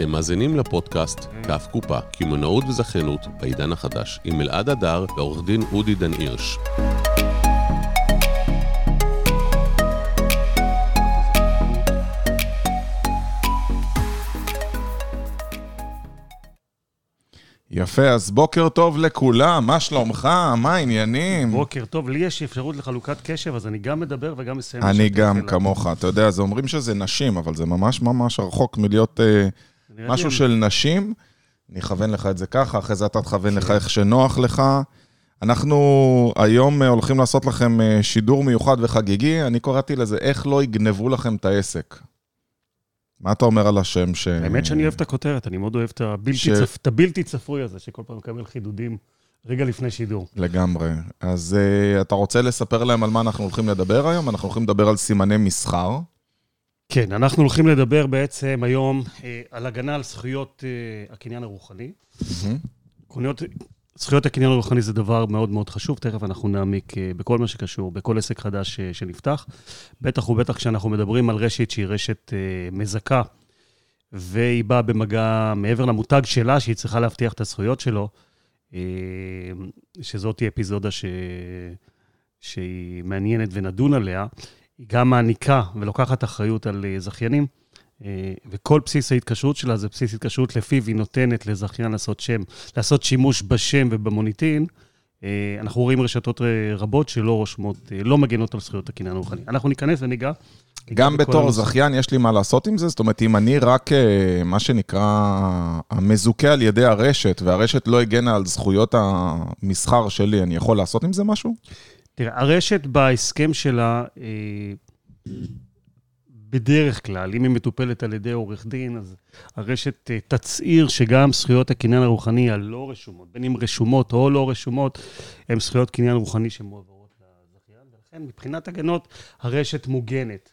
אתם מאזינים לפודקאסט כף קופה, קמעונאות וזכיינות בעידן החדש, עם אלעד הדר ועורך דין אודי דן הירש. יפה, אז בוקר טוב לכולם, מה שלומך? מה העניינים? בוקר טוב, לי יש אפשרות לחלוקת קשב, אז אני גם מדבר וגם מסיים. אני גם. כמוך, אתה יודע, זה אומרים שזה נשים, אבל זה ממש ממש רחוק מלהיות אה, לי משהו של נשים. אני אכוון לך את זה ככה, אחרי זה אתה תכוון כן. לך איך שנוח לך. אנחנו היום אה, הולכים לעשות לכם אה, שידור מיוחד וחגיגי, אני קראתי לזה איך לא יגנבו לכם את העסק. מה אתה אומר על השם ש... האמת שאני אוהב את הכותרת, אני מאוד אוהב את הבלתי ש- צפ- את הבלתי צפוי הזה, שכל פעם מקבל חידודים רגע לפני שידור. לגמרי. אז uh, אתה רוצה לספר להם על מה אנחנו הולכים לדבר היום? אנחנו הולכים לדבר על סימני מסחר. כן, אנחנו הולכים לדבר בעצם היום אה, על הגנה על זכויות אה, הקניין הרוחני. קוניות- זכויות הקניין הרוחני זה דבר מאוד מאוד חשוב, תכף אנחנו נעמיק אה, בכל מה שקשור, בכל עסק חדש אה, שנפתח. בטח ובטח כשאנחנו מדברים על רשת שהיא רשת אה, מזכה, והיא באה במגע מעבר למותג שלה, שהיא צריכה להבטיח את הזכויות שלו, אה, שזאת תהיה אפיזודה ש... שהיא מעניינת ונדון עליה. היא גם מעניקה ולוקחת אחריות על אה, זכיינים, אה, וכל בסיס ההתקשרות שלה זה בסיס התקשרות לפיו היא נותנת לזכיין לעשות שם, לעשות שימוש בשם ובמוניטין. אה, אנחנו רואים רשתות רבות שלא רושמות, לא מגנות על זכויות הקניין הרוחני. אנחנו ניכנס וניגע. ניגע גם בתור. זכיין, יש לי מה לעשות עם זה? זאת אומרת, אם אני רק, מה שנקרא, המזוכה על ידי הרשת, והרשת לא הגנה על זכויות המסחר שלי, אני יכול לעשות עם זה משהו? תראה, הרשת בהסכם שלה, אה, בדרך כלל, אם היא מטופלת על ידי עורך דין, אז הרשת אה, תצהיר שגם זכויות הקניין הרוחני הלא רשומות, בין אם רשומות או לא רשומות, הן זכויות קניין רוחני שמועברות לזכיין, ולכן מבחינת הגנות, הרשת מוגנת.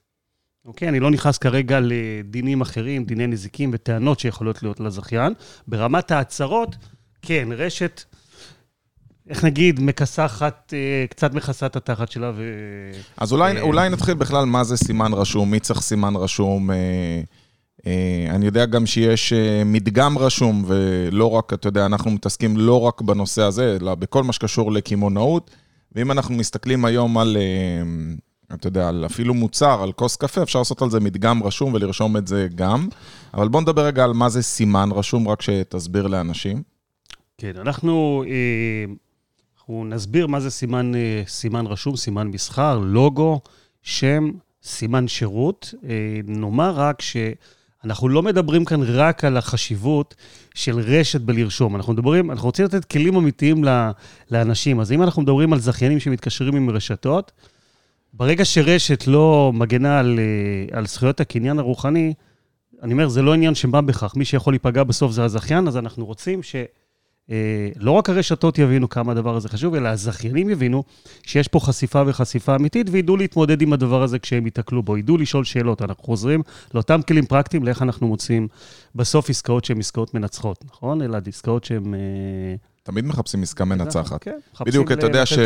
אוקיי? אני לא נכנס כרגע לדינים אחרים, דיני נזיקים וטענות שיכולות להיות לזכיין. ברמת ההצהרות, כן, רשת, איך נגיד, מכסחת, אה, קצת מכסה את התחת שלה ו... אז אולי, אה, אולי נתחיל בכלל מה זה סימן רשום, מי צריך סימן רשום. אה, אני יודע גם שיש מדגם רשום, ולא רק, אתה יודע, אנחנו מתעסקים לא רק בנושא הזה, אלא בכל מה שקשור לקמעונאות. ואם אנחנו מסתכלים היום על, אתה יודע, על אפילו מוצר, על כוס קפה, אפשר לעשות על זה מדגם רשום ולרשום את זה גם. אבל בואו נדבר רגע על מה זה סימן רשום, רק שתסביר לאנשים. כן, אנחנו, אנחנו נסביר מה זה סימן, אה, סימן רשום, סימן מסחר, לוגו, שם, סימן שירות. אה, נאמר רק שאנחנו לא מדברים כאן רק על החשיבות של רשת בלרשום. אנחנו מדברים, אנחנו רוצים לתת כלים אמיתיים לאנשים. אז אם אנחנו מדברים על זכיינים שמתקשרים עם רשתות, ברגע שרשת לא מגנה על, אה, על זכויות הקניין הרוחני, אני אומר, זה לא עניין שמה בכך, מי שיכול להיפגע בסוף זה הזכיין, אז אנחנו רוצים ש... אה, לא רק הרשתות יבינו כמה הדבר הזה חשוב, אלא הזכיינים יבינו שיש פה חשיפה וחשיפה אמיתית, וידעו להתמודד עם הדבר הזה כשהם ייתקלו בו, ידעו לשאול שאלות. אנחנו חוזרים לאותם כלים פרקטיים, לאיך אנחנו מוצאים בסוף עסקאות שהן עסקאות מנצחות, נכון? אלא עסקאות שהן... אה, תמיד מחפשים עסקה מנצחת. כן, בדיוק, אתה יודע לתת ש-.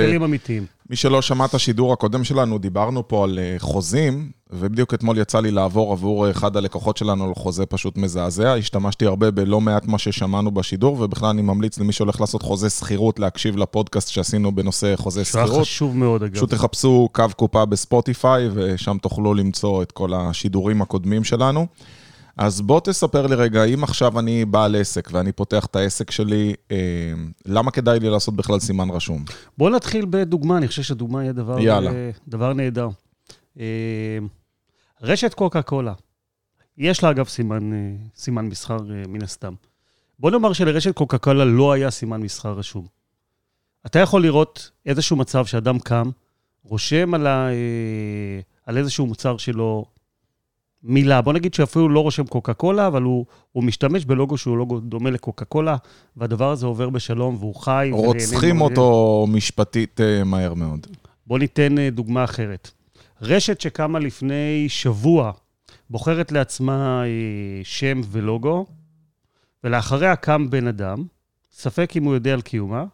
מי שלא שמע את השידור הקודם שלנו, דיברנו פה על אה, חוזים, ובדיוק אתמול יצא לי לעבור עבור אחד הלקוחות שלנו על חוזה פשוט מזעזע. השתמשתי הרבה בלא מעט מה ששמענו בשידור, ובכלל אני ממליץ למי שהולך לעשות חוזה שכירות, להקשיב לפודקאסט שעשינו בנושא חוזה שכירות. חשוב מאוד, אגב. פשוט תחפשו קו קופה בספוטיפיי, ושם תוכלו למצוא את כל השידורים הקודמים שלנו. אז בוא תספר לי רגע, אם עכשיו אני בעל עסק ואני פותח את העסק שלי, אה, למה כדאי לי לעשות בכלל סימן רשום? בואו נתחיל בדוגמה, אני חושב שדוגמה יהיה דבר. אה, דבר נהדר. אה, רשת קוקה קולה, יש לה אגב סימן, אה, סימן מסחר אה, מן הסתם. בוא נאמר שלרשת קוקה קולה לא היה סימן מסחר רשום. אתה יכול לראות איזשהו מצב שאדם קם, רושם על, ה, אה, על איזשהו מוצר שלו מילה, בוא נגיד שאפילו לא רושם קוקה קולה, אבל הוא, הוא משתמש בלוגו שהוא לוגו דומה לקוקה קולה, והדבר הזה עובר בשלום והוא חי. רוצחים. אותו משפטית אה, מהר מאוד. בואו ניתן אה, דוגמה אחרת. רשת שקמה לפני שבוע בוחרת לעצמה אה, שם ולוגו, ולאחריה קם בן אדם, ספק אם הוא יודע על קיומה,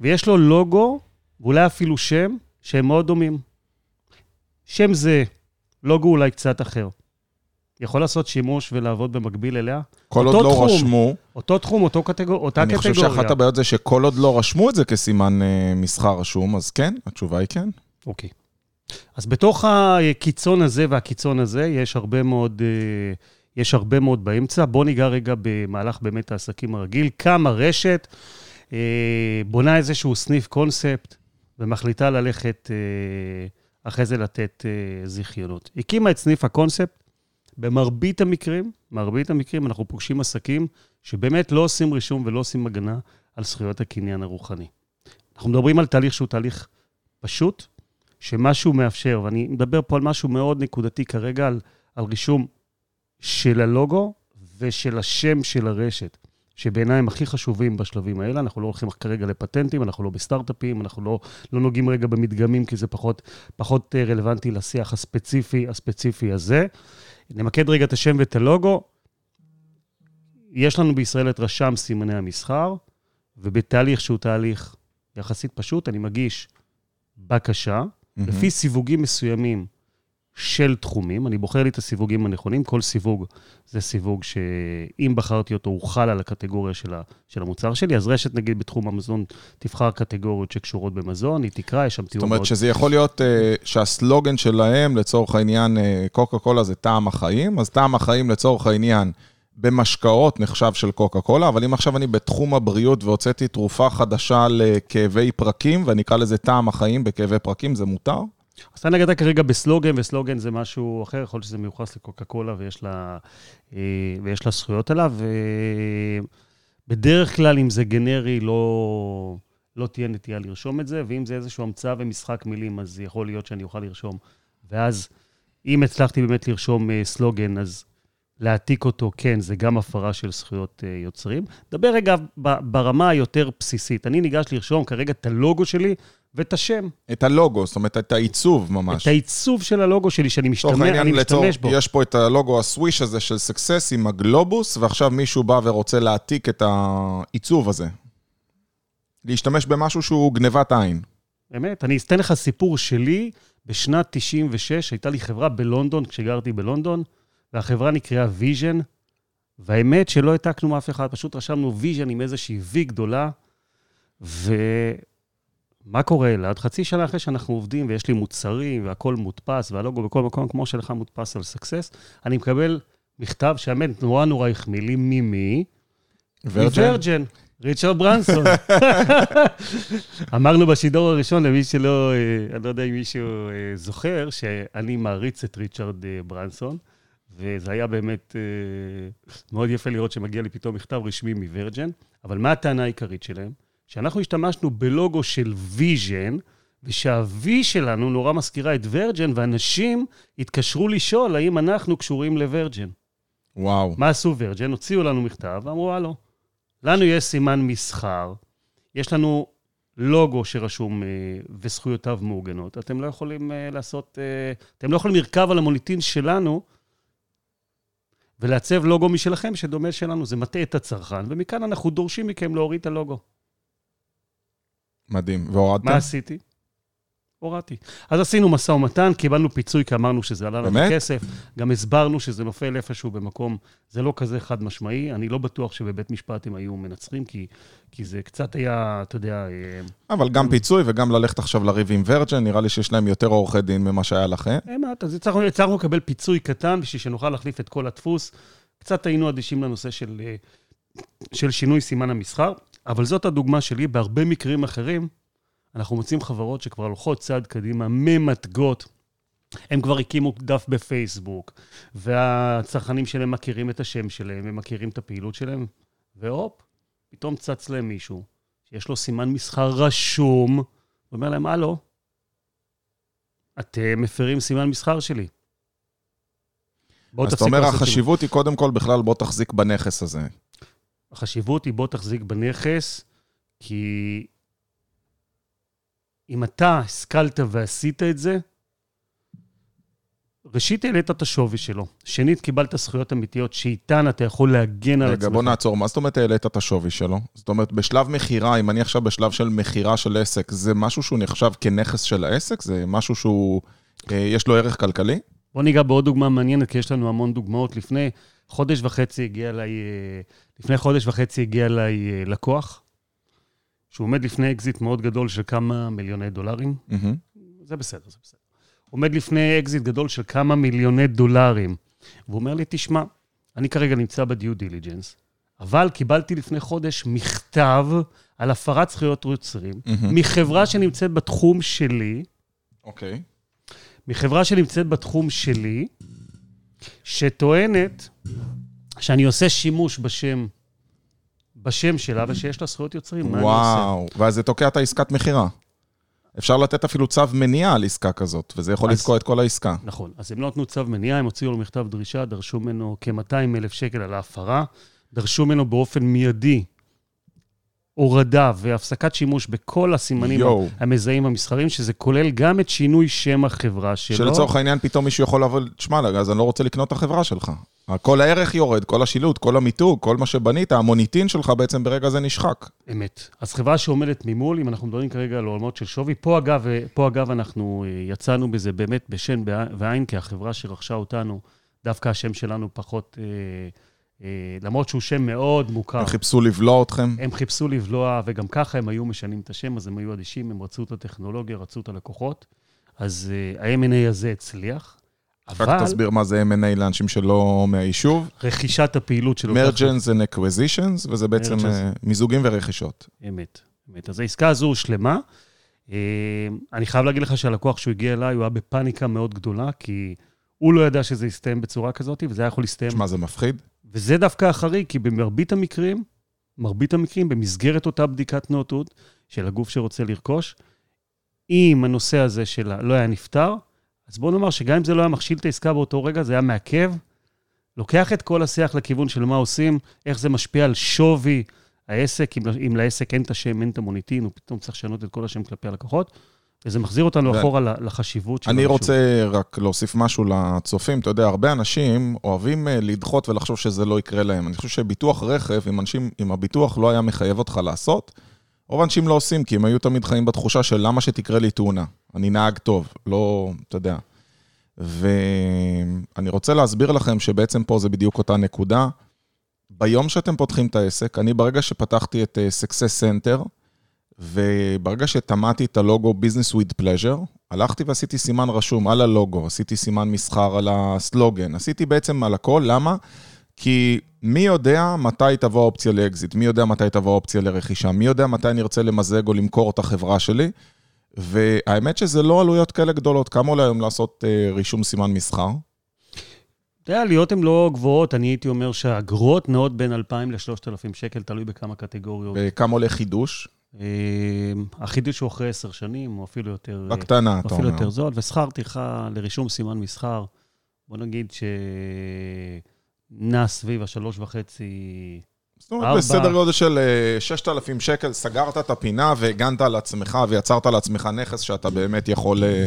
ויש לו לוגו, ואולי אפילו שם, שהם מאוד דומים. שם זה, לוגו אולי קצת אחר. יכול לעשות שימוש ולעבוד במקביל אליה. כל עוד לא תחום. רשמו, אותו תחום, אותו קטגור, אותה אני קטגוריה. חושב שאחת הבעיות זה שכל עוד לא רשמו את זה כסימן אה, מסחר רשום, אז כן, התשובה היא כן. אוקיי. אז בתוך הקיצון הזה והקיצון הזה, יש הרבה מאוד, אה, יש הרבה מאוד באמצע. בואו ניגע רגע במהלך באמת העסקים הרגיל. קמה רשת, אה, בונה איזשהו סניף קונספט, ומחליטה ללכת אה, אחרי זה לתת אה, זיכיונות. הקימה את סניף הקונספט. במרבית המקרים, מרבית המקרים אנחנו פוגשים עסקים שבאמת לא עושים רישום ולא עושים הגנה על זכויות הקניין הרוחני. אנחנו מדברים על תהליך שהוא תהליך פשוט, שמה שהוא מאפשר, ואני מדבר פה על משהו מאוד נקודתי כרגע, על, על רישום של הלוגו ושל השם של הרשת, שבעיניי הם הכי חשובים בשלבים האלה. אנחנו לא הולכים כרגע לפטנטים, אנחנו לא בסטארט-אפים, אנחנו לא, לא נוגעים רגע במדגמים, כי זה פחות, פחות אה, רלוונטי לשיח הספציפי, הספציפי הזה. נמקד רגע את השם ואת הלוגו. יש לנו בישראל את רשם סימני המסחר, ובתהליך שהוא תהליך יחסית פשוט, אני מגיש בקשה, לפי סיווגים מסוימים של תחומים, אני בוחר לי את הסיווגים הנכונים, כל סיווג זה סיווג שאם בחרתי אותו, הוא חל על הקטגוריה של, ה, של המוצר שלי, אז רשת, נגיד, בתחום המזון, תבחר קטגוריות שקשורות במזון, היא תקרא, יש שם זאת תיאור אומרת מאוד... שזה יכול להיות אה, שהסלוגן שלהם, לצורך העניין, אה, קוקה קולה זה טעם החיים, אז טעם החיים לצורך העניין במשקאות נחשב של קוקה קולה, אבל אם עכשיו אני בתחום הבריאות והוצאתי תרופה חדשה לכאבי פרקים, ואני אקרא לזה טעם החיים בכאבי פרקים, זה מותר? אז אתה נגעת כרגע בסלוגן, וסלוגן זה משהו אחר, יכול להיות שזה מיוחס לקוקה קולה ויש לה, אה, ויש לה זכויות עליו. בדרך כלל, אם זה גנרי, לא, לא תהיה נטייה לרשום את זה, ואם זה איזושהי המצאה ומשחק מילים, אז יכול להיות שאני אוכל לרשום. ואז, אם הצלחתי באמת לרשום אה, סלוגן, אז להעתיק אותו, כן, זה גם הפרה של זכויות אה, יוצרים. דבר רגע ברמה היותר בסיסית. אני ניגש לרשום כרגע את הלוגו שלי ואת השם. את הלוגו, זאת אומרת, את העיצוב ממש. את העיצוב של הלוגו שלי, שאני משתמש, אני לצורך, משתמש בו. יש פה את הלוגו הסוויש הזה של סקסס עם הגלובוס, ועכשיו מישהו בא ורוצה להעתיק את העיצוב הזה. להשתמש במשהו שהוא גנבת עין. באמת, אני אתן לך סיפור שלי. בשנת 96 הייתה לי חברה בלונדון, כשגרתי בלונדון, והחברה נקראה Vision, והאמת שלא העתקנו מאף אחד, פשוט רשמנו Vision עם איזושהי V גדולה, ומה קורה, אלעד? חצי שנה אחרי שאנחנו עובדים ויש לי מוצרים והכול מודפס, והלוגו בכל מקום, כמו שלך מודפס על סקסס, אני מקבל מכתב שהאמת נורא נורא החמיא לי, ממי? מ Virgin. ריצ'רד ברנסון. אמרנו בשידור הראשון, למי שלא, אה, אני לא יודע אם מישהו אה, זוכר, שאני מעריץ את ריצ'רד אה, ברנסון, וזה היה באמת מאוד יפה לראות שמגיע לי פתאום מכתב רשמי מ Virgin, אבל מה הטענה העיקרית שלהם? שאנחנו השתמשנו בלוגו של Vision, ושה V שלנו נורא מזכירה את Virgin, ואנשים התקשרו לשאול האם אנחנו קשורים ל Virgin. וואו. מה עשו Virgin? הוציאו לנו מכתב, ואמרו, הלו, לנו יש סימן מסחר, יש לנו לוגו שרשום אה, וזכויותיו מעוגנות. אתם לא יכולים אה, לעשות, אה, אתם לא יכולים לרכב על המוניטין שלנו ולעצב לוגו משלכם שדומה שלנו. זה מטעה את הצרכן, ומכאן אנחנו דורשים מכם להוריד את הלוגו. מדהים. והורדתם? מה עשיתי? הורדתי. אז עשינו משא ומתן, קיבלנו פיצוי כי אמרנו שזה עלה לנו באמת? כסף. גם הסברנו שזה נופל איפשהו במקום, זה לא כזה חד משמעי. אני לא בטוח שבבית משפט הם היו מנצחים, כי, כי זה קצת היה, אתה יודע... אה, אבל גם פיצוי וגם ללכת עכשיו לריב עם ורג'ן, נראה לי שיש להם יותר עורכי דין ממה שהיה לכם. אה, מה, אז הצלחנו, הצלחנו לקבל פיצוי קטן בשביל שנוכל להחליף את כל הדפוס. קצת היינו אדישים לנושא של, אה, של שינוי סימן המסחר, אבל זאת הדוגמה שלי. בהרבה מקרים אחרים, אנחנו מוצאים חברות שכבר הולכות צעד קדימה, ממתגות. הם כבר הקימו דף בפייסבוק, והצרכנים שלהם מכירים את השם שלהם, הם מכירים את הפעילות שלהם, והופ, פתאום צץ להם מישהו, שיש לו סימן מסחר רשום, ואומר להם, הלו, אתם מפרים סימן מסחר שלי. בואו אז אתה אומר, החשיבות היא קודם כל בכלל בוא תחזיק בנכס הזה. החשיבות היא בוא תחזיק בנכס, כי אם אתה השכלת ועשית את זה, ראשית העלית את השווי שלו. שנית, קיבלת זכויות אמיתיות שאיתן אתה יכול להגן על רגע, עצמך. בוא נעצור. מה זאת אומרת העלית את השווי שלו? זאת אומרת, בשלב מכירה, אם אני עכשיו בשלב של מכירה של עסק, זה משהו שהוא נחשב כנכס של העסק? זה משהו שהוא, אה, יש לו ערך כלכלי? בוא ניגע בעוד דוגמה מעניינת, כי יש לנו המון דוגמאות. לפני חודש וחצי הגיע אליי, אה, לפני חודש וחצי הגיע אליי אה, לקוח, שהוא עומד לפני אקזיט מאוד גדול של כמה מיליוני דולרים. מהמם. זה בסדר, זה בסדר. עומד לפני אקזיט גדול של כמה מיליוני דולרים. והוא אומר לי, תשמע, אני כרגע נמצא בדיו דיליג'נס, אבל קיבלתי לפני חודש מכתב על הפרת זכויות יוצרים מהמם. מחברה שנמצאת בתחום שלי, אוקיי. מחברה שנמצאת בתחום שלי, שטוענת שאני עושה שימוש בשם, בשם שלה ושיש לה זכויות יוצרים. מה אני עושה? וואו, ואז זה תוקע את העסקת מכירה. אפשר לתת אפילו צו מניעה על עסקה כזאת, וזה יכול אז- לתקוע את כל העסקה. נכון. אז הם לא נתנו צו מניעה, הם הוציאו לו מכתב דרישה, דרשו ממנו כ-200 אלף שקל על ההפרה, דרשו ממנו באופן מיידי הורדה והפסקת שימוש בכל הסימנים יואו. המזהים המסחריים, שזה כולל גם את שינוי שם החברה שלו. שלצורך העניין פתאום מישהו יכול לבוא, תשמע, אז אני לא רוצה לקנות את החברה שלך. כל הערך יורד, כל השילוט, כל המיתוג, כל מה שבנית, המוניטין שלך בעצם ברגע זה נשחק. אמת. אז חברה שעומדת ממול, אם אנחנו מדברים כרגע על עולמות של שווי, פה אגב, פה אגב אנחנו אה, יצאנו בזה באמת בשן ועין, כי החברה שרכשה אותנו, דווקא השם שלנו פחות, אה, למרות שהוא שם מאוד מוכר. הם חיפשו לבלוע אתכם. הם חיפשו לבלוע, וגם ככה הם היו משנים את השם, אז הם היו אדישים, הם רצו את הטכנולוגיה, רצו את הלקוחות. אז אה, ה-M&A הזה הצליח, רק אבל תסביר מה זה M&A לאנשים שלא מהיישוב. רכישת הפעילות של אותה Mergence and Acquisitions, וזה בעצם. אה, מיזוגים ורכישות. אמת, אמת. אז העסקה הזו הושלמה. אה, אני חייב להגיד לך שהלקוח שהוא הגיע אליי, הוא היה בפאניקה מאוד גדולה, כי הוא לא ידע שזה יסתיים בצורה כזאת, וזה היה יכול להסתיים. שמע, זה מפחיד. וזה דווקא החריג, כי במרבית המקרים, מרבית המקרים, במסגרת אותה בדיקת נאותות של הגוף שרוצה לרכוש, אם הנושא הזה שלה לא היה נפתר, אז בוא נאמר שגם אם זה לא היה מכשיל את העסקה באותו רגע, זה היה מעכב, לוקח את כל השיח לכיוון של מה עושים, איך זה משפיע על שווי העסק, אם, אם לעסק אין את השם, אין את המוניטין, הוא פתאום צריך לשנות את כל השם כלפי הלקוחות, וזה מחזיר אותנו אחורה לחשיבות של אני. רוצה רק להוסיף משהו לצופים. אתה יודע, הרבה אנשים אוהבים אה, לדחות ולחשוב שזה לא יקרה להם. אני חושב שביטוח רכב, אם, אנשים, אם הביטוח לא היה מחייב אותך לעשות, רוב האנשים לא עושים, כי הם היו תמיד חיים בתחושה של למה שתקרה לי תאונה. אני נהג טוב, לא, אתה יודע. ואני רוצה להסביר לכם שבעצם פה זה בדיוק אותה נקודה. ביום שאתם פותחים את העסק, אני ברגע שפתחתי את אה, Success Center, וברגע שטמעתי את הלוגו Business with Pleasure, הלכתי ועשיתי סימן רשום על הלוגו, עשיתי סימן מסחר על הסלוגן, עשיתי בעצם על הכל, למה? כי מי יודע מתי תבוא האופציה לאקזיט, מי יודע מתי תבוא האופציה לרכישה, מי יודע מתי אני ארצה למזג או למכור את החברה שלי, והאמת שזה לא עלויות כאלה גדולות. כמה עולה היום לעשות אה, רישום סימן מסחר? אתה יודע, העלויות הן לא גבוהות, אני הייתי אומר שהאגרות נעות בין 2,000 ל-3,000 שקל, תלוי בכמה קטגוריות. וכמה עולה חידוש? אה, החידוש הוא אחרי 10 שנים, או אפילו יותר, אה, בקטנה, אתה אפילו אומר. יותר זול, ושכר טרחה לרישום סימן מסחר, בוא נגיד שנע סביב השלוש וחצי... זאת אומרת, ארבע. בסדר גודל של אה, 6,000 שקל, סגרת את הפינה והגנת על עצמך ויצרת לעצמך נכס שאתה באמת יכול אה,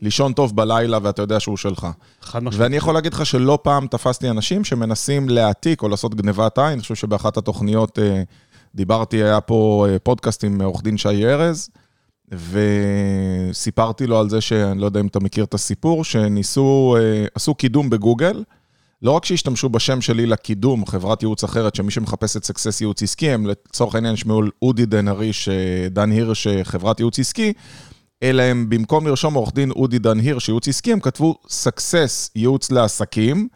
לישון טוב בלילה ואתה יודע שהוא שלך. חד משמעית. ואני יכול להגיד לך שלא פעם תפסתי אנשים שמנסים להעתיק או לעשות גנבת עין. אני חושב שבאחת התוכניות אה, דיברתי, היה פה אה, פודקאסט עם עורך דין שי ארז, וסיפרתי לו על זה שאני לא יודע אם אתה מכיר את הסיפור, שניסו, אה, עשו קידום בגוגל. לא רק שהשתמשו בשם שלי לקידום, חברת ייעוץ אחרת, שמי שמחפש את סקסס ייעוץ עסקי, הם לצורך העניין ישמעו אודי דן הריש, אה, דן הירש, חברת ייעוץ עסקי, אלא הם במקום לרשום עורך דין אודי דן הירש, ייעוץ עסקי, הם כתבו סקסס ייעוץ לעסקים,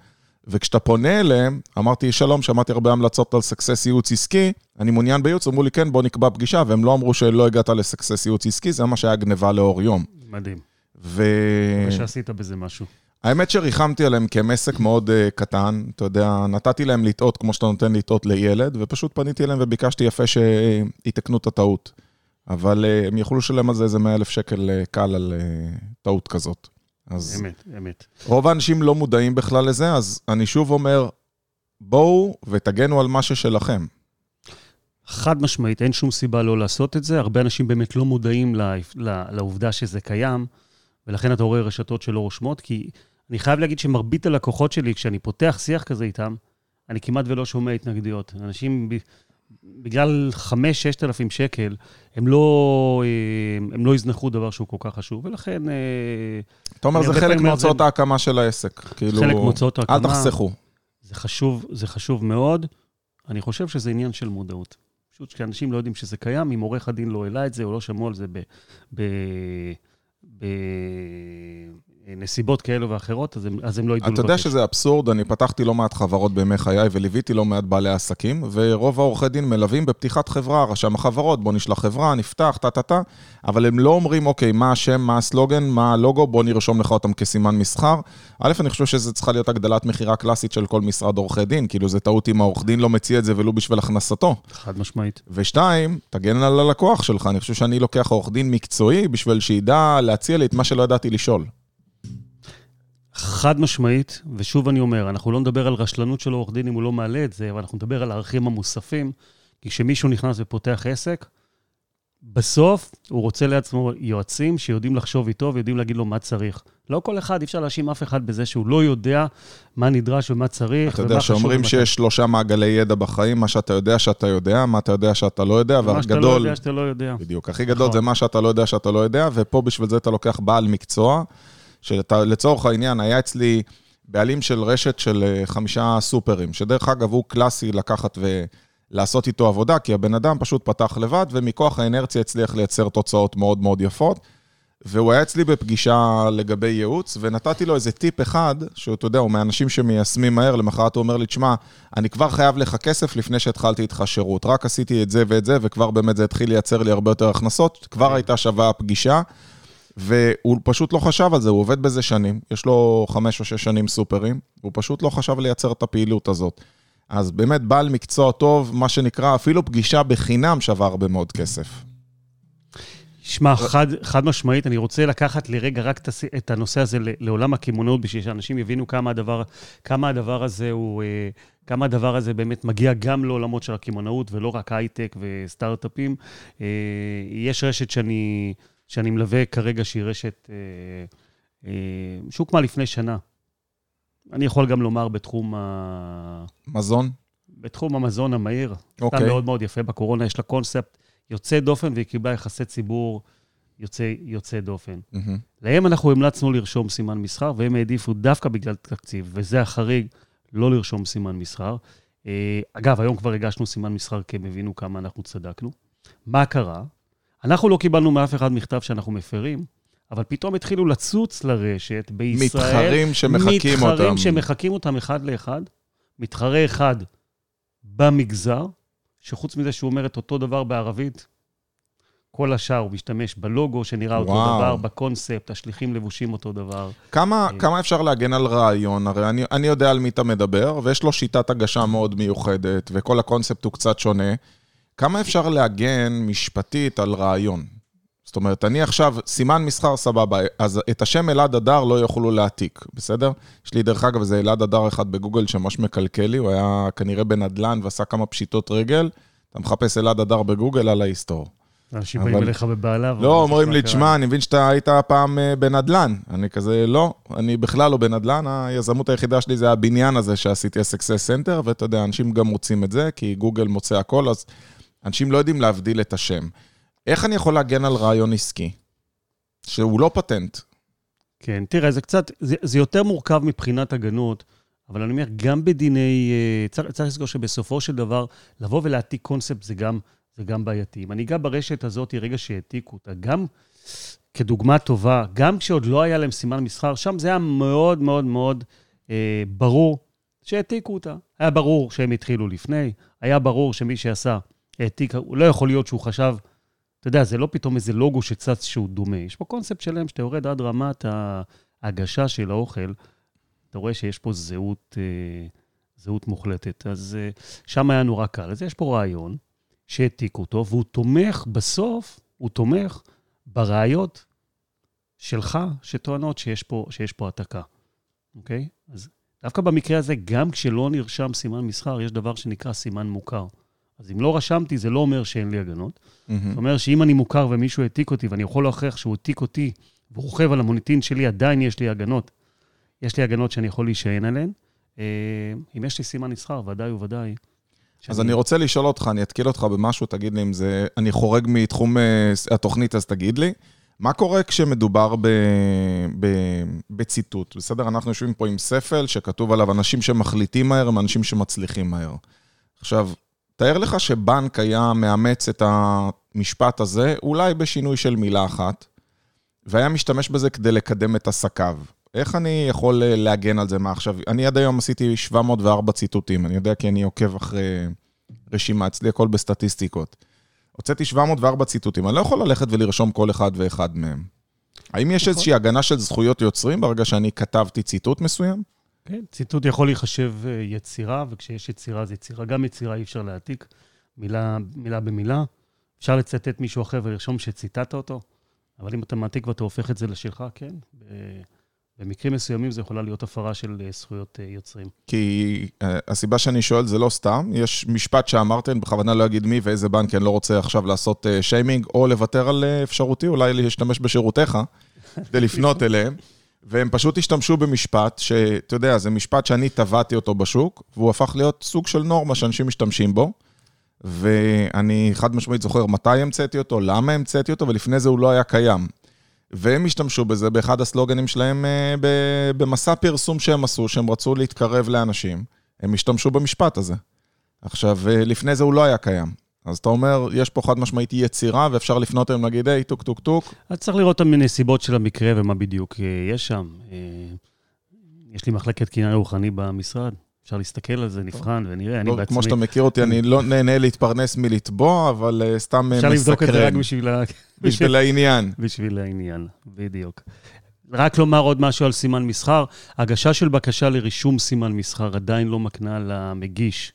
וכשאתה פונה אליהם, אמרתי, שלום, שמעתי הרבה המלצות על סקסס ייעוץ עסקי, אני מעוניין בייעוץ, אמרו לי, כן, בוא נקבע פגישה, והם לא אמרו שלא הגעת לסקסס ייעוץ עסקי, זה מה שהיה גניבה לאור יום. מדהים. ו... ושעשית בזה משהו. האמת שריחמתי עליהם כי הם עסק מאוד אה, קטן, אתה יודע, נתתי להם לטעות כמו שאתה נותן לטעות לילד, ופשוט פניתי אליהם וביקשתי יפה שיתקנו את הטעות. אבל uh, הם יכלו לשלם על זה איזה 100 אלף שקל uh, קל על uh, טעות כזאת. אז אמת, אמת. רוב האנשים לא מודעים בכלל לזה, אז אני שוב אומר, בואו ותגנו על מה ששלכם. חד משמעית, אין שום סיבה לא לעשות את זה. הרבה אנשים באמת לא מודעים לעובדה שזה קיים, ולכן אתה רואה רשתות שלא רושמות, כי אני חייב להגיד שמרבית הלקוחות שלי, כשאני פותח שיח כזה איתם, אני כמעט ולא שומע התנגדויות. אנשים בגלל 5-6,000 שקל, הם לא, אה, הם לא יזנחו דבר שהוא כל כך חשוב, ולכן... אה, אתה אומר, זה חלק מהוצאות ההקמה של העסק. כאילו, חלק מהוצאות אל ההקמה. תחסכו. זה חשוב, זה חשוב מאוד. אני חושב שזה עניין של מודעות. פשוט כשאנשים לא יודעים שזה קיים, אם עורך הדין לא העלה את זה או לא שמעו על זה בנסיבות כאלו ואחרות, אז הם, אז הם לא ידעו אתה יודע שזה אבסורד, אני פתחתי לא מעט חברות בימי חיי וליוויתי לא מעט בעלי עסקים, ורוב העורכי דין מלווים בפתיחת חברה, רשם החברות, בוא נשלח חברה, נפתח, טה-טה-טה, אבל הם לא אומרים, אוקיי, מה השם, מה הסלוגן, מה הלוגו, בוא נרשום לך אותם כסימן מסחר. א', אני חושב שזה צריכה להיות הגדלת מכירה קלאסית של כל משרד עורכי דין, כאילו זה טעות אם העורך דין לא מציע את זה ולו בשביל הכנסתו. חד משמעית. ושתיים, תגן על הלקוח שלך, אני חושב שאני לוקח עורך דין מקצועי בשביל שידע להציע לי את מה שלא ידעתי לשאול. חד משמעית, ושוב אני אומר, אנחנו לא נדבר על רשלנות של עורך דין אם הוא לא מעלה את זה, אבל אנחנו נדבר על הערכים המוספים, כי כשמישהו נכנס ופותח עסק, בסוף הוא רוצה לעצמו יועצים שיודעים לחשוב איתו ויודעים להגיד לו מה צריך. לא כל אחד, אי אפשר להאשים אף אחד בזה שהוא לא יודע מה נדרש ומה צריך. אתה יודע שאומרים שיש שלושה מעגלי ידע בחיים, מה שאתה יודע שאתה יודע, מה אתה יודע שאתה לא יודע, מה שאתה לא והגדול, יודע שאתה לא יודע. בדיוק, הכי גדול נכון. זה מה שאתה לא יודע שאתה לא יודע, ופה בשביל זה אתה לוקח בעל מקצוע, שלצורך העניין, היה אצלי בעלים של רשת של אה, חמישה סופרים, שדרך אגב הוא קלאסי לקחת ולעשות איתו עבודה, כי הבן אדם פשוט פתח לבד, ומכוח האנרציה הצליח לייצר תוצאות מאוד מאוד יפות. והוא היה אצלי בפגישה לגבי ייעוץ, ונתתי לו איזה טיפ אחד, שהוא, אתה יודע, הוא מהאנשים שמיישמים מהר, למחרת הוא אומר לי, תשמע, אני כבר חייב לך כסף לפני שהתחלתי איתך שירות. רק עשיתי את זה ואת זה, וכבר באמת זה התחיל לייצר לי הרבה יותר הכנסות. כבר הייתה שווה הפגישה, והוא פשוט לא חשב על זה, הוא עובד בזה שנים, יש לו חמש או שש שנים סופרים, והוא פשוט לא חשב לייצר את הפעילות הזאת. אז באמת, בעל מקצוע טוב, מה שנקרא, אפילו פגישה בחינם שווה הרבה מאוד כסף. שמע, חד, חד משמעית, אני רוצה לקחת לרגע רק את הנושא הזה לעולם הקמעונאות, בשביל שאנשים יבינו כמה הדבר, כמה הדבר הזה הוא, אה, כמה הדבר הזה באמת מגיע גם לעולמות של הקמעונאות, ולא רק הייטק וסטארט-אפים. אה, יש רשת שאני, שאני מלווה כרגע, שהיא רשת אה, אה, שהוקמה לפני שנה. אני יכול גם לומר בתחום, ה... מזון? בתחום המזון המהיר. אוקיי. סתם מאוד מאוד יפה בקורונה, יש לה קונספט יוצא דופן, והיא קיבלה יחסי ציבור יוצא, יוצא דופן. מהמם. להם אנחנו המלצנו לרשום סימן מסחר, והם העדיפו דווקא בגלל תקציב, וזה החריג, לא לרשום סימן מסחר. אה, אגב, היום כבר הגשנו סימן מסחר, כי הם הבינו כמה אנחנו צדקנו. מה קרה? אנחנו לא קיבלנו מאף אחד מכתב שאנחנו מפרים, אבל פתאום התחילו לצוץ לרשת בישראל. מתחרים שמחקים אותם. מתחרים שמחקים אותם אחד לאחד. מתחרה אחד במגזר, שחוץ מזה שהוא אומר את אותו דבר בערבית, כל השאר הוא משתמש בלוגו שנראה אותו וואו. דבר, בקונספט, השליחים לבושים אותו דבר. כמה, אה. כמה אפשר להגן על רעיון? הרי אני, אני יודע על מי אתה מדבר, ויש לו שיטת הגשה מאוד מיוחדת, וכל הקונספט הוא קצת שונה. כמה אפשר להגן משפטית על רעיון? זאת אומרת, אני עכשיו, סימן מסחר סבבה, אז את השם אלעד הדר לא יוכלו להעתיק, בסדר? יש לי, דרך אגב, איזה אלעד הדר אחד בגוגל שממש מקלקל לי, הוא היה כנראה בנדלן ועשה כמה פשיטות רגל. אתה מחפש אלעד הדר בגוגל על ההיסטור. אנשים באים אליך בבעליו. לא, אומרים לי? תשמע, אני מבין שאתה היית פעם אה, בנדל"ן. אני כזה, לא, אני בכלל לא בנדל"ן, היזמות היחידה שלי זה הבניין הזה שעשיתי ה Success Center, ואתה יודע, אנשים גם רוצים את זה, כי גוגל מוצא הכל, אז אנשים לא יודעים להבדיל את השם. איך אני יכול להגן על רעיון עסקי? שהוא לא פטנט. כן, תראה, זה קצת, זה, זה יותר מורכב מבחינת הגנות, אבל אני אומר, גם בדיני, אה, צריך, צריך לזכור שבסופו של דבר, לבוא ולהעתיק קונספט זה גם, זה גם בעייתי. אם אני אגע ברשת הזאת, רגע שהעתיקו אותה, גם כדוגמה טובה, גם כשעוד לא היה להם סימן מסחר, שם זה היה מאוד מאוד מאוד אה, ברור שהעתיקו אותה. היה ברור שהם התחילו לפני, היה ברור שמי שעשה העתיק, לא יכול להיות שהוא חשב, אתה יודע, זה לא פתאום איזה לוגו שצץ שהוא דומה. יש פה קונספט שלם שאתה יורד עד רמת ההגשה של האוכל, אתה רואה שיש פה זהות, אה, זהות מוחלטת. אז אה, שם היה נורא קל. אז יש פה רעיון שהעתיקו אותו, והוא תומך, בסוף, הוא תומך בראיות שלך, שטוענות שיש פה, שיש פה העתקה, אוקיי? אז דווקא במקרה הזה, גם כשלא נרשם סימן מסחר, יש דבר שנקרא סימן מוכר. אז אם לא רשמתי, זה לא אומר שאין לי הגנות. זאת אומרת שאם אני מוכר ומישהו העתיק אותי, ואני יכול להוכיח שהוא העתיק אותי, והוא רוכב על המוניטין שלי, עדיין יש לי הגנות. יש לי הגנות שאני יכול להישען עליהן. אה, אם יש לי סימן מסחר, ודאי וודאי. אז שאני- אני רוצה לשאול אותך, אני אתקיל אותך במשהו, תגיד לי אם זה... אני חורג מתחום אה, התוכנית, אז תגיד לי. מה קורה כשמדובר ב, ב, בציטוט? בסדר, אנחנו יושבים פה עם ספל שכתוב עליו אנשים שמחליטים מהר הם אנשים שמצליחים מהר. עכשיו, תאר לך שבנק היה מאמץ את המשפט הזה, אולי בשינוי של מילה אחת, והיה משתמש בזה כדי לקדם את עסקיו. איך אני יכול אה, להגן על זה מה עכשיו? אני עד היום עשיתי 704 ציטוטים, אני יודע כי אני עוקב אחרי רשימה, אצלי הכל בסטטיסטיקות. הוצאתי 704 ציטוטים, אני לא יכול ללכת ולרשום כל אחד ואחד מהם. האם יש נכון. איזושהי הגנה של זכויות יוצרים ברגע שאני כתבתי ציטוט מסוים? כן, ציטוט יכול להיחשב אה, יצירה, וכשיש יצירה אז יצירה. גם יצירה אי אפשר להעתיק, מילה, מילה במילה. אפשר לצטט מישהו אחר ולרשום שציטטת אותו, אבל אם אתה מעתיק ואתה הופך את זה לשלך, כן. במקרים מסוימים זו יכולה להיות הפרה של אה, זכויות אה, יוצרים. כי הסיבה שאני שואל זה לא סתם, יש משפט שאמרתי, אני בכוונה לא אגיד מי ואיזה בנק, אני לא רוצה עכשיו לעשות שיימינג, או לוותר על אפשרותי, אולי להשתמש בשירותיך, כדי לפנות אליהם, והם פשוט השתמשו במשפט, שאתה יודע, זה משפט שאני טבעתי אותו בשוק, והוא הפך להיות סוג של נורמה שאנשים משתמשים בו, ואני חד משמעית זוכר מתי המצאתי אותו, למה המצאתי אותו, ולפני זה הוא לא היה קיים. והם השתמשו בזה באחד הסלוגנים שלהם אה, במסע פרסום שהם עשו, שהם רצו להתקרב לאנשים, הם השתמשו במשפט הזה. עכשיו, אה, לפני זה הוא לא היה קיים. אז אתה אומר, יש פה חד משמעית יצירה, ואפשר לפנות אליהם ולהגיד, היי, טוק טוק טוק, אז צריך לראות את הנסיבות של המקרה ומה בדיוק אה, יש שם. אה, יש לי מחלקת קניין רוחני במשרד, אפשר להסתכל על זה, נבחן ונראה, אני לא, בעצמי... כמו שאתה מכיר אותי, אני לא נהנה להתפרנס מלתבוע, אבל אה, סתם אה, אפשר לבדוק את זה רק מסקרן, בשביל ה... בשביל העניין. בשביל העניין, בדיוק. רק לומר עוד משהו על סימן מסחר. הגשה של בקשה לרישום סימן מסחר עדיין לא מקנה למגיש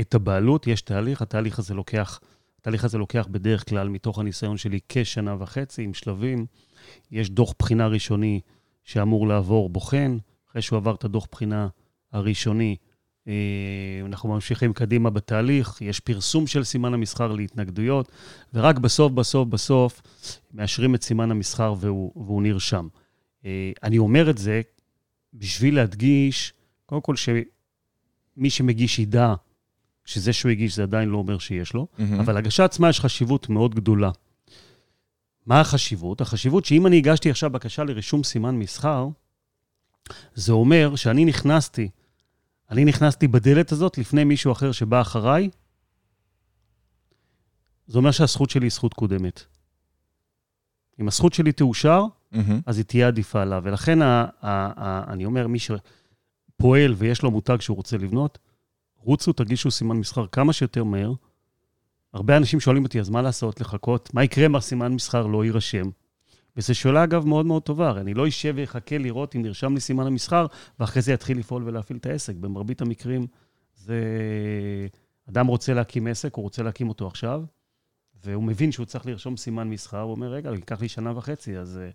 את הבעלות. יש תהליך, התהליך הזה לוקח, התהליך הזה לוקח בדרך כלל, מתוך הניסיון שלי, כשנה וחצי, עם שלבים. יש דוח בחינה ראשוני שאמור לעבור בוחן. אחרי שהוא עבר את הדוח בחינה הראשוני, אה, אנחנו ממשיכים קדימה בתהליך, יש פרסום של סימן המסחר להתנגדויות, ורק בסוף, בסוף, בסוף, מאשרים את סימן המסחר והוא, והוא נרשם. אה, אני אומר את זה בשביל להדגיש, קודם כל, שמי שמגיש ידע שזה שהוא הגיש, זה עדיין לא אומר שיש לו, מהמם. אבל הגשה עצמה יש חשיבות מאוד גדולה. מה החשיבות? החשיבות שאם אני הגשתי עכשיו בקשה לרישום סימן מסחר, זה אומר שאני נכנסתי, אני נכנסתי בדלת הזאת לפני מישהו אחר שבא אחריי, זה אומר שהזכות שלי היא זכות קודמת. אם הזכות שלי תאושר, מהמם. אז היא תהיה עדיפה עליו. ולכן ה, ה, ה, אני אומר, מי שפועל ויש לו מותג שהוא רוצה לבנות, רוצו, תגישו סימן מסחר כמה שיותר מהר. הרבה אנשים שואלים אותי, אז מה לעשות, לחכות? מה יקרה אם הסימן מסחר לא יירשם? וזו שאלה, אגב, מאוד מאוד טובה. הרי אני לא אשב ואחכה לראות אם נרשם לי סימן המסחר, ואחרי זה יתחיל לפעול ולהפעיל את העסק. במרבית המקרים זה... אדם רוצה להקים עסק, הוא רוצה להקים אותו עכשיו, והוא מבין שהוא צריך לרשום סימן מסחר, הוא אומר, רגע, ייקח לי שנה וחצי, אז אה,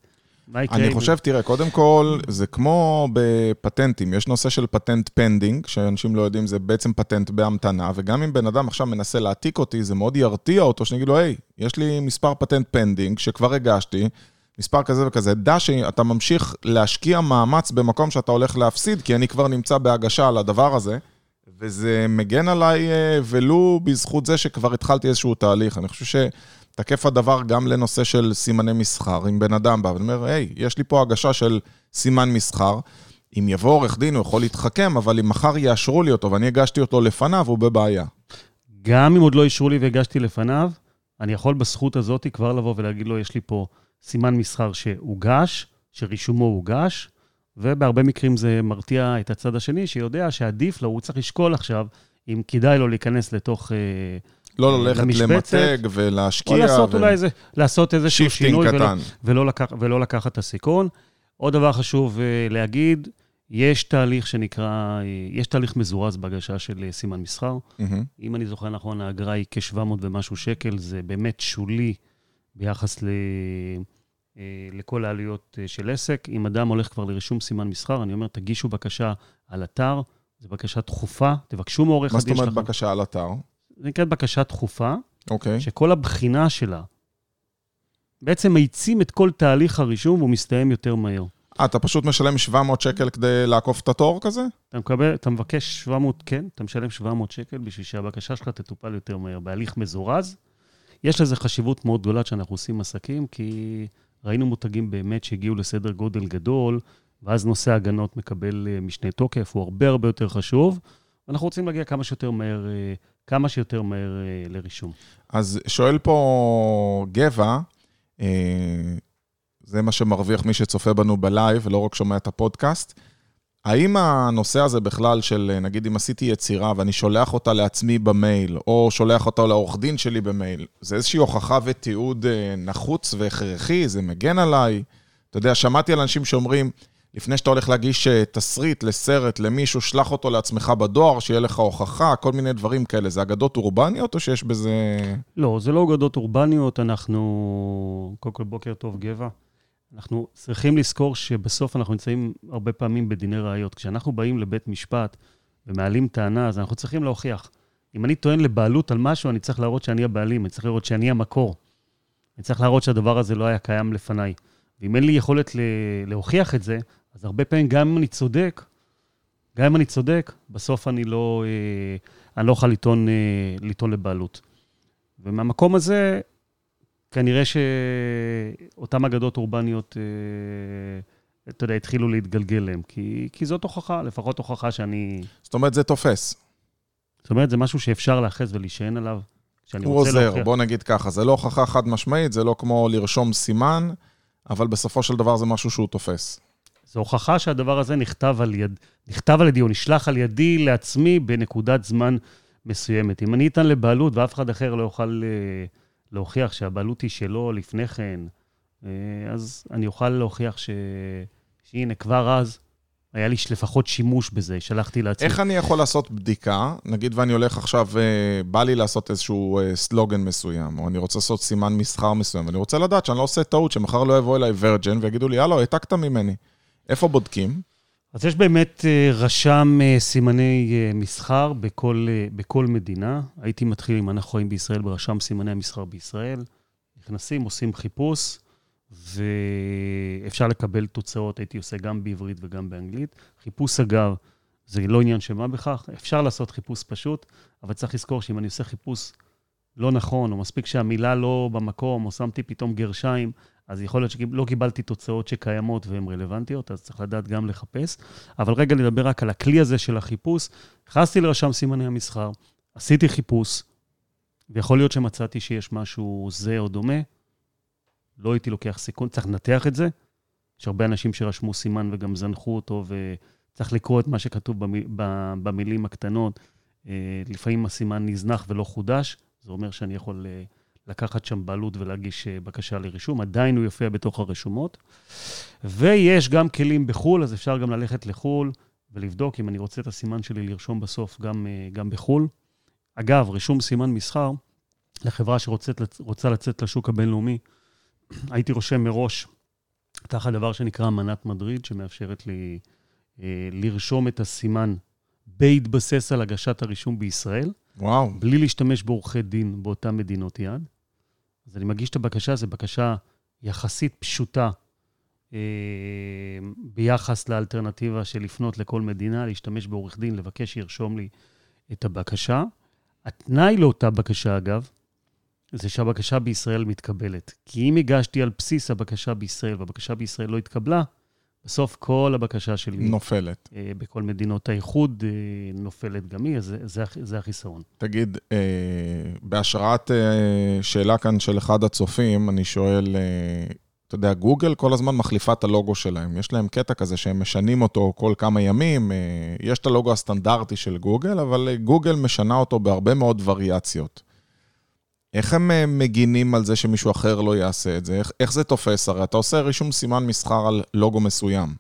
מה יקרה אני חושב, תראה, קודם כל, זה כמו בפטנטים, יש נושא של patent pending, שאנשים לא יודעים, זה בעצם פטנט בהמתנה, וגם אם בן אדם עכשיו מנסה להעתיק אותי, זה מאוד ירתיע אותו, שאני אגיד לו, היי, יש לי מספר patent pending, שכבר הגשתי, מספר כזה וכזה, דע שאתה ממשיך להשקיע מאמץ במקום שאתה הולך להפסיד, כי אני כבר נמצא בהגשה על הדבר הזה, וזה מגן עליי אה, ולו בזכות זה שכבר התחלתי איזשהו תהליך. אני חושב שתקף הדבר גם לנושא של סימני מסחר. אם בן אדם בא ואומר, היי, יש לי פה הגשה של סימן מסחר, אם יבוא עורך דין הוא יכול להתחכם, אבל אם מחר יאשרו לי אותו ואני הגשתי אותו לפניו, הוא בבעיה. גם אם עוד לא אישרו לי והגשתי לפניו, אני יכול בזכות הזאת כבר לבוא ולהגיד לו, יש לי פה סימן מסחר שהוגש, שרישומו הוגש, ובהרבה מקרים זה מרתיע את הצד השני, שיודע שעדיף לו, הוא צריך לשקול עכשיו אם כדאי לו להיכנס לתוך... אה, לא ללכת למתג ולהשקיע. או לעשות ו- אולי איזה, לעשות איזשהו שינוי ולא. ולא, לקח, ולא לקחת את הסיכון. עוד דבר חשוב אה, להגיד, יש תהליך שנקרא, אה, יש תהליך מזורז בהגשה של סימן מסחר. מהמם. אם אני זוכר נכון, האגרה היא כ-700 ומשהו שקל, זה באמת שולי ביחס ל... אה, לכל העלויות אה, של עסק. אם אדם הולך כבר לרישום סימן מסחר, אני אומר, תגישו בקשה על אתר, זו בקשה דחופה, תבקשו מעורך מה זאת הדין אומרת שלכם. בקשה על אתר? זה נקראת בקשה דחופה, אוקיי. שכל הבחינה שלה בעצם מאיצים את כל תהליך הרישום והוא מסתיים יותר מהר. אה, אתה פשוט משלם 700 שקל כדי לעקוף את התור כזה? אתה מקבל, אתה מבקש 700, כן, אתה משלם 700 שקל בשביל שהבקשה שלך תטופל יותר מהר, בהליך מזורז. יש לזה חשיבות מאוד גדולה כשאנחנו עושים עסקים, כי ראינו מותגים באמת שהגיעו לסדר גודל גדול, ואז נושא ההגנות מקבל אה, משנה תוקף, הוא הרבה הרבה יותר חשוב. ואנחנו רוצים להגיע כמה שיותר מהר, אה, כמה שיותר מהר אה, לרישום. אז שואל פה גבע, זה מה שמרוויח מי שצופה בנו ב live, ולא רק שומע את הפודקאסט. האם הנושא הזה בכלל של, נגיד אם עשיתי יצירה ואני שולח אותה לעצמי במייל, או שולח אותה לעורך דין שלי במייל, זה איזושהי הוכחה ותיעוד נחוץ והכרחי, זה מגן עליי? אתה יודע, שמעתי על אנשים שאומרים, לפני שאתה הולך להגיש אה, תסריט לסרט למישהו, שלח אותו לעצמך בדואר, שיהיה לך הוכחה, כל מיני דברים כאלה. זה אגדות אורבניות או שיש בזה... לא, זה לא אגדות אורבניות, אנחנו... קודם כל, בוקר טוב, גבע. אנחנו צריכים לזכור שבסוף אנחנו נמצאים הרבה פעמים בדיני ראיות. כשאנחנו באים לבית משפט ומעלים טענה, אז אנחנו צריכים להוכיח. אם אני טוען לבעלות על משהו, אני צריך להראות שאני הבעלים, אני צריך לראות שאני המקור. אני צריך להראות שהדבר הזה לא היה קיים לפניי. ואם אין לי יכולת להוכיח את זה, אז הרבה פעמים, גם אם אני צודק, גם אם אני צודק, בסוף אני לא, אה, אני לא אוכל לטעון, אה, לבעלות. ומהמקום הזה, כנראה שאותן אגדות אורבניות, אה, אתה יודע, התחילו להתגלגל להם, כי, כי זאת הוכחה, לפחות הוכחה שאני... זאת אומרת, זה תופס. זאת אומרת, זה משהו שאפשר לאחז ולהישען עליו. הוא עוזר, להוכיח... בוא נגיד ככה, זה לא הוכחה חד משמעית, זה לא כמו לרשום סימן, אבל בסופו של דבר זה משהו שהוא תופס. זו הוכחה שהדבר הזה נכתב על, יד, נכתב על ידי, או נשלח על ידי לעצמי בנקודת זמן מסוימת. אם אני אתן לבעלות ואף אחד אחר לא יוכל אה, להוכיח שהבעלות היא שלו לפני כן, אה, אז אני אוכל להוכיח ש... שהנה, כבר אז היה לי לפחות שימוש בזה, שלחתי לעצמי. איך אני יכול לעשות בדיקה? נגיד ואני הולך עכשיו, אה, בא לי לעשות איזשהו סלוגן מסוים, או אני רוצה לעשות סימן מסחר מסוים, ואני רוצה לדעת שאני לא עושה טעות, שמחר לא יבואו אליי ורג'ן ויגידו לי, הלו, העתקת ממני. איפה בודקים? אז יש באמת אה, רשם אה, סימני אה, מסחר בכל, בכל מדינה. הייתי מתחיל, אם אנחנו חיים בישראל, ברשם סימני המסחר בישראל. נכנסים, עושים חיפוש, ואפשר לקבל תוצאות, הייתי עושה גם בעברית וגם באנגלית. חיפוש, אגב, זה לא עניין של מה בכך, אפשר לעשות חיפוש פשוט, אבל צריך לזכור שאם אני עושה חיפוש לא נכון, או מספיק שהמילה לא במקום, או שמתי פתאום גרשיים, אז יכול להיות שלא קיבלתי תוצאות שקיימות והן רלוונטיות, אז צריך לדעת גם לחפש. אבל רגע נדבר רק על הכלי הזה של החיפוש. נכנסתי לרשם סימני המסחר, עשיתי חיפוש, ויכול להיות שמצאתי שיש משהו זה או דומה, לא הייתי לוקח סיכון, צריך לנתח את זה. יש הרבה אנשים שרשמו סימן וגם זנחו אותו, וצריך לקרוא את מה שכתוב במילים הקטנות. אה, לפעמים הסימן נזנח ולא חודש, זה אומר שאני יכול אה, לקחת שם בעלות ולהגיש אה, בקשה לרישום, עדיין הוא יופיע בתוך הרשומות. ויש גם כלים בחו"ל, אז אפשר גם ללכת לחו"ל ולבדוק אם אני רוצה את הסימן שלי לרשום בסוף גם, אה, גם בחו"ל. אגב, רישום סימן מסחר לחברה שרוצה לצאת לשוק הבינלאומי, הייתי רושם מראש תחת דבר שנקרא אמנת מדריד, שמאפשרת לי אה, לרשום את הסימן בהתבסס על הגשת הרישום בישראל. וואו. בלי להשתמש בעורכי דין באותן מדינות יעד. אז אני מגיש את הבקשה, זו בקשה יחסית פשוטה אה, ביחס לאלטרנטיבה של לפנות לכל מדינה, להשתמש בעורך דין, לבקש שירשום לי את הבקשה. התנאי לאותה בקשה, אגב, זה שהבקשה בישראל מתקבלת. כי אם הגשתי על בסיס הבקשה בישראל, והבקשה בישראל לא התקבלה, בסוף כל הבקשה שלי... נופלת. אה, בכל מדינות האיחוד אה, נופלת גם היא, אז זה, זה, זה החיסרון. תגיד, אה, בהשראת שאלה כאן של אחד הצופים, אני שואל, אתה יודע, גוגל כל הזמן מחליפה את הלוגו שלהם. יש להם קטע כזה שהם משנים אותו כל כמה ימים. יש את הלוגו הסטנדרטי של גוגל, אבל גוגל משנה אותו בהרבה מאוד וריאציות. איך הם אה, מגינים על זה שמישהו אחר לא יעשה את זה? איך, איך זה תופס? הרי אתה עושה רישום סימן מסחר על לוגו מסוים.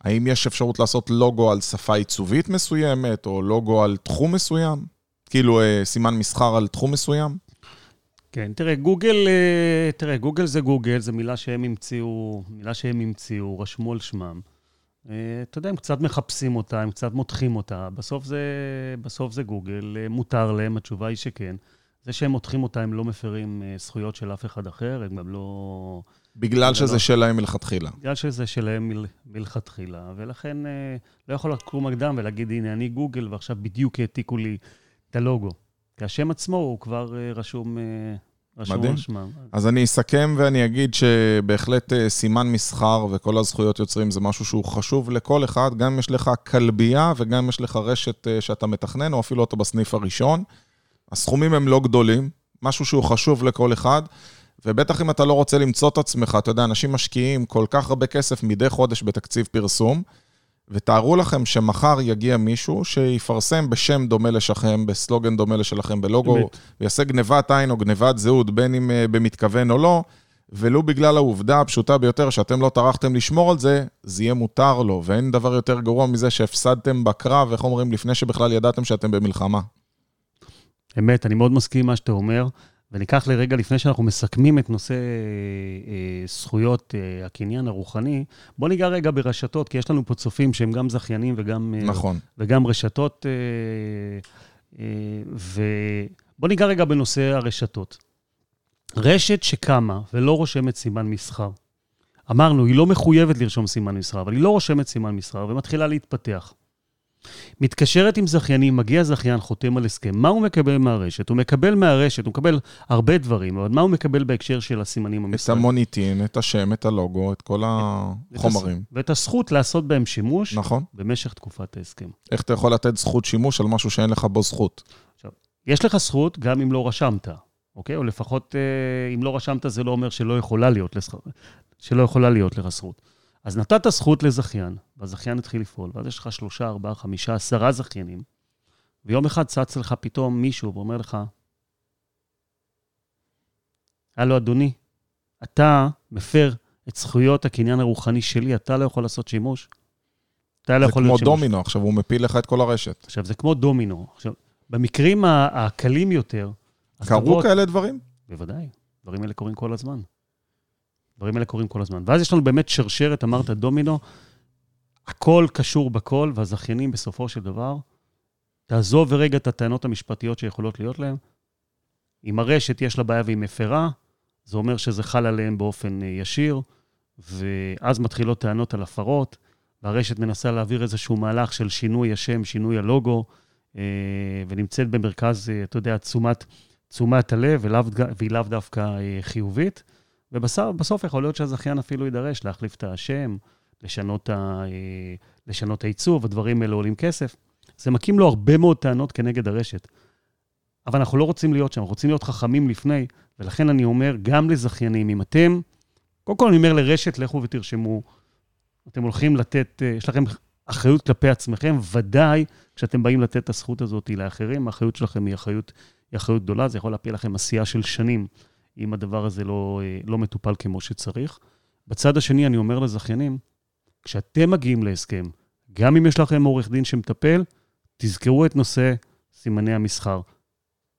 האם יש אפשרות לעשות לוגו על שפה עיצובית מסוימת, או לוגו על תחום מסוים? כאילו אה, סימן מסחר על תחום מסוים? כן, תראה, גוגל, אה, תראה, גוגל זה גוגל, זו מילה שהם המציאו, מילה שהם המציאו, רשמו על שמם. אתה יודע, הם קצת מחפשים אותה, הם קצת מותחים אותה. בסוף זה, בסוף זה גוגל, מותר להם, התשובה היא שכן. זה שהם מותחים אותה, הם לא מפרים אה, זכויות של אף אחד אחר, הם גם לא, בגלל זה שזה לא- שלהם מלכתחילה. בגלל שזה שלהם מל, מלכתחילה, ולכן אה, לא יכול לקום מקדם ולהגיד, הנה, אני גוגל, ועכשיו בדיוק העתיקו לי את הלוגו. כי השם עצמו הוא כבר אה, רשום, רשום מדהים. על שמם. אז אני אסכם ואני אגיד שבהחלט סימן מסחר וכל הזכויות יוצרים זה משהו שהוא חשוב לכל אחד, גם אם יש לך כלבייה וגם אם יש לך רשת שאתה מתכנן, או אפילו אתה בסניף הראשון. הסכומים הם לא גדולים, משהו שהוא חשוב לכל אחד, ובטח אם אתה לא רוצה למצוא את עצמך, אתה יודע, אנשים משקיעים כל כך הרבה כסף מדי חודש בתקציב פרסום, ותארו לכם שמחר יגיע מישהו שיפרסם בשם דומה לשכם, בסלוגן דומה לשלכם, בלוגו, אמת. ויעשה גנבת עין או גנבת זהות, בין אם אה, במתכוון או לא, ולו בגלל העובדה הפשוטה ביותר שאתם לא טרחתם לשמור על זה, זה יהיה מותר לו, ואין דבר יותר גרוע מזה שהפסדתם בקרב, איך אומרים, לפני שבכלל ידעתם שאתם במלחמה. אמת, אני מאוד מסכים עם מה שאתה אומר, וניקח לרגע, לפני שאנחנו מסכמים את נושא אה, זכויות אה, הקניין הרוחני, בוא ניגע רגע ברשתות, כי יש לנו פה צופים שהם גם זכיינים וגם, אה, נכון. וגם רשתות, אה, אה, ובוא ניגע רגע בנושא הרשתות. רשת שקמה ולא רושמת סימן מסחר. אמרנו, היא לא מחויבת לרשום סימן מסחר, אבל היא לא רושמת סימן מסחר ומתחילה להתפתח. מתקשרת עם זכיינים, מגיע זכיין, חותם על הסכם. מה הוא מקבל מהרשת? הוא מקבל מהרשת, הוא מקבל הרבה דברים, אבל מה הוא מקבל בהקשר של הסימנים את המסחריים? המוניטין, את השם, את הלוגו, את כל החומרים. ואת הזכות לעשות בהם שימוש נכון. במשך תקופת ההסכם. איך אתה יכול לתת זכות שימוש על משהו שאין לך בו זכות? יש לך זכות גם אם לא רשמת, אוקיי? או לפחות אה, אם לא רשמת, זה לא אומר שלא יכולה להיות, לזכ... שלא יכולה להיות לך זכות. אז נתת זכות לזכיין, והזכיין התחיל לפעול, ואז יש לך שלושה, ארבעה, חמישה, עשרה זכיינים, ויום אחד צץ לך פתאום מישהו ואומר לך, הלו, אדוני, אתה מפר את זכויות הקניין הרוחני שלי, אתה לא יכול לעשות שימוש. אתה לא זה יכול כמו להיות שימוש. דומינו, עכשיו הוא מפיל לך את כל הרשת. עכשיו, זה כמו דומינו. עכשיו, במקרים הקלים יותר, קרו כאלה דברים? בוודאי, דברים האלה קורים כל הזמן. דברים האלה קורים כל הזמן. ואז יש לנו באמת שרשרת, אמרת דומינו, הכל קשור בכל, והזכיינים בסופו של דבר, תעזוב רגע את הטענות המשפטיות שיכולות להיות להם. אם הרשת יש לה בעיה והיא מפרה, זה אומר שזה חל עליהם באופן אה, ישיר, ואז מתחילות טענות על הפרות, והרשת מנסה להעביר איזשהו מהלך של שינוי השם, שינוי הלוגו, אה, ונמצאת במרכז, אה, אתה יודע, תשומת, תשומת הלב, והיא לאו דווקא חיובית. ובסוף בסוף יכול להיות שהזכיין אפילו יידרש להחליף את השם, לשנות, ה, אה, לשנות העיצוב, הדברים האלה עולים כסף. זה מקים לו הרבה מאוד טענות כנגד הרשת. אבל אנחנו לא רוצים להיות שם, אנחנו רוצים להיות חכמים לפני, ולכן אני אומר, גם לזכיינים, אם אתם, קודם כל אני אומר לרשת, לכו ותרשמו, אתם הולכים לתת, אה, יש לכם אחריות כלפי עצמכם, ודאי כשאתם באים לתת את הזכות הזאת לאחרים, האחריות שלכם היא אחריות, היא אחריות גדולה, זה יכול להפיל לכם עשייה של שנים, אם הדבר הזה לא, אה, לא מטופל כמו שצריך. בצד השני, אני אומר לזכיינים, כשאתם מגיעים להסכם, גם אם יש לכם עורך דין שמטפל, תזכרו את נושא סימני המסחר.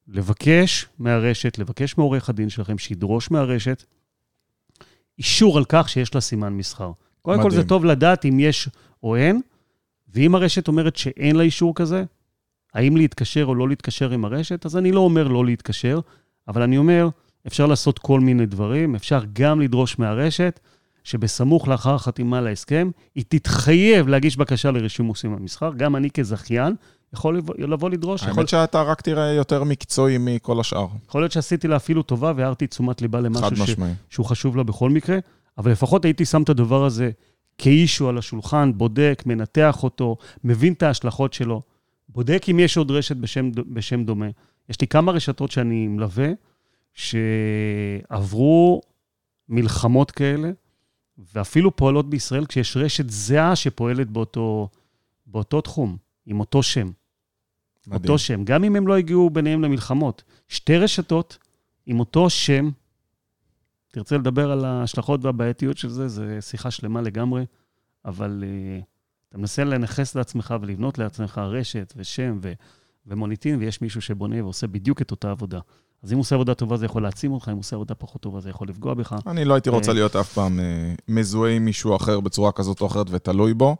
לבקש מהרשת, לבקש מעורך הדין שלכם, שידרוש מהרשת אישור על כך שיש לה סימן מסחר. קודם כל. זה טוב לדעת אם יש או אין, ואם הרשת אומרת שאין לה אישור כזה, האם להתקשר או לא להתקשר עם הרשת, אז אני לא אומר לא להתקשר, אבל אני אומר, אפשר לעשות כל מיני דברים, אפשר גם לדרוש מהרשת, שבסמוך לאחר החתימה על ההסכם, היא תתחייב להגיש בקשה לרישום מוסים במסחר. גם אני כזכיין יכול לבוא, לבוא לדרוש, יכול, האמת שאתה רק תראה יותר מקצועי מכל השאר. יכול להיות שעשיתי לה אפילו טובה והערתי תשומת ליבה למשהו ש. שהוא חשוב לה בכל מקרה, אבל לפחות הייתי שם את הדבר הזה כאישו על השולחן, בודק, מנתח אותו, מבין את ההשלכות שלו, בודק אם יש עוד רשת בשם, בשם דומה. יש לי כמה רשתות שאני מלווה, שעברו מלחמות כאלה, ואפילו פועלות בישראל כשיש רשת זהה שפועלת באותו, באותו תחום, עם אותו שם. מדהים. אותו שם, גם אם הם לא הגיעו ביניהם למלחמות. שתי רשתות עם אותו שם, תרצה לדבר על ההשלכות והבעייתיות של זה, זו שיחה שלמה לגמרי, אבל uh, אתה מנסה לנכס לעצמך ולבנות לעצמך רשת ושם ו- ומוניטין, ויש מישהו שבונה ועושה בדיוק את אותה עבודה. אז אם הוא עושה עבודה טובה, זה יכול להעצים אותך, אם הוא עושה עבודה פחות טובה, זה יכול לפגוע בך. אני לא הייתי רוצה אה, להיות אף פעם אה, מזוהה עם מישהו אחר בצורה כזאת או אחרת ותלוי בו.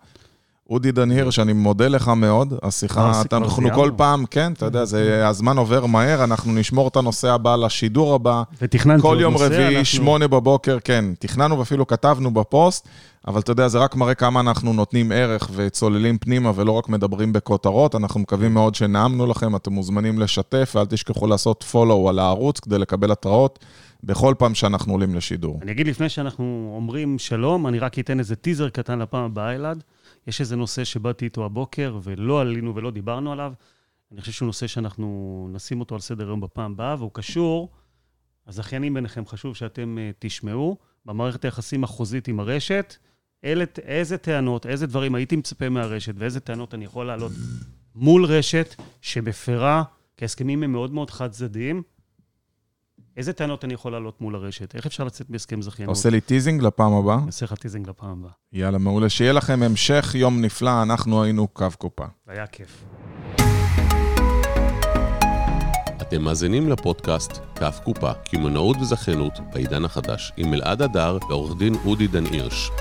אודי דן הירש, אני מודה לך מאוד. השיחה, אתה- אנחנו. כל פעם, כן, אתה יודע, זה- הזמן עובר מהר, אנחנו נשמור את הנושא הבא לשידור הבא. ותכננתי כל יום רביעי, שמונה בבוקר, כן, תכננו ואפילו כתבנו בפוסט, אבל אתה יודע, זה רק מראה כמה אנחנו נותנים ערך וצוללים פנימה ולא רק מדברים בכותרות. אנחנו מקווים מאוד שנעמנו לכם, אתם מוזמנים לשתף, ואל תשכחו לעשות follow על הערוץ כדי לקבל התראות בכל פעם שאנחנו עולים לשידור. אני אגיד לפני שאנחנו אומרים שלום, אני רק אתן איזה טיזר קטן לפעם הבאה, אלעד. יש איזה נושא שבאתי איתו הבוקר, ולא עלינו ולא דיברנו עליו. אני חושב שהוא נושא שאנחנו נשים אותו על סדר היום בפעם הבאה, והוא קשור, הזכיינים ביניכם, חשוב שאתם אה, תשמעו, במערכת היחסים החוזית עם הרשת, אלה, איזה טענות, איזה דברים הייתי מצפה מהרשת, ואיזה טענות אני יכול להעלות מול רשת שמפרה, כי ההסכמים הם מאוד מאוד חד-צדדיים. איזה טענות אני יכול להעלות מול הרשת? איך אפשר לצאת בהסכם זכיינות? עושה לי teasing לפעם הבאה? אעשה לך teasing לפעם הבאה. יאללה, מעולה. שיהיה לכם המשך יום נפלא, אנחנו היינו קו קופה. היה כיף. אתם מאזינים לפודקאסט כף קופה, קמעונאות וזכיינות בעידן החדש, עם אלעד הדר ועורך דין אודי דן הירש.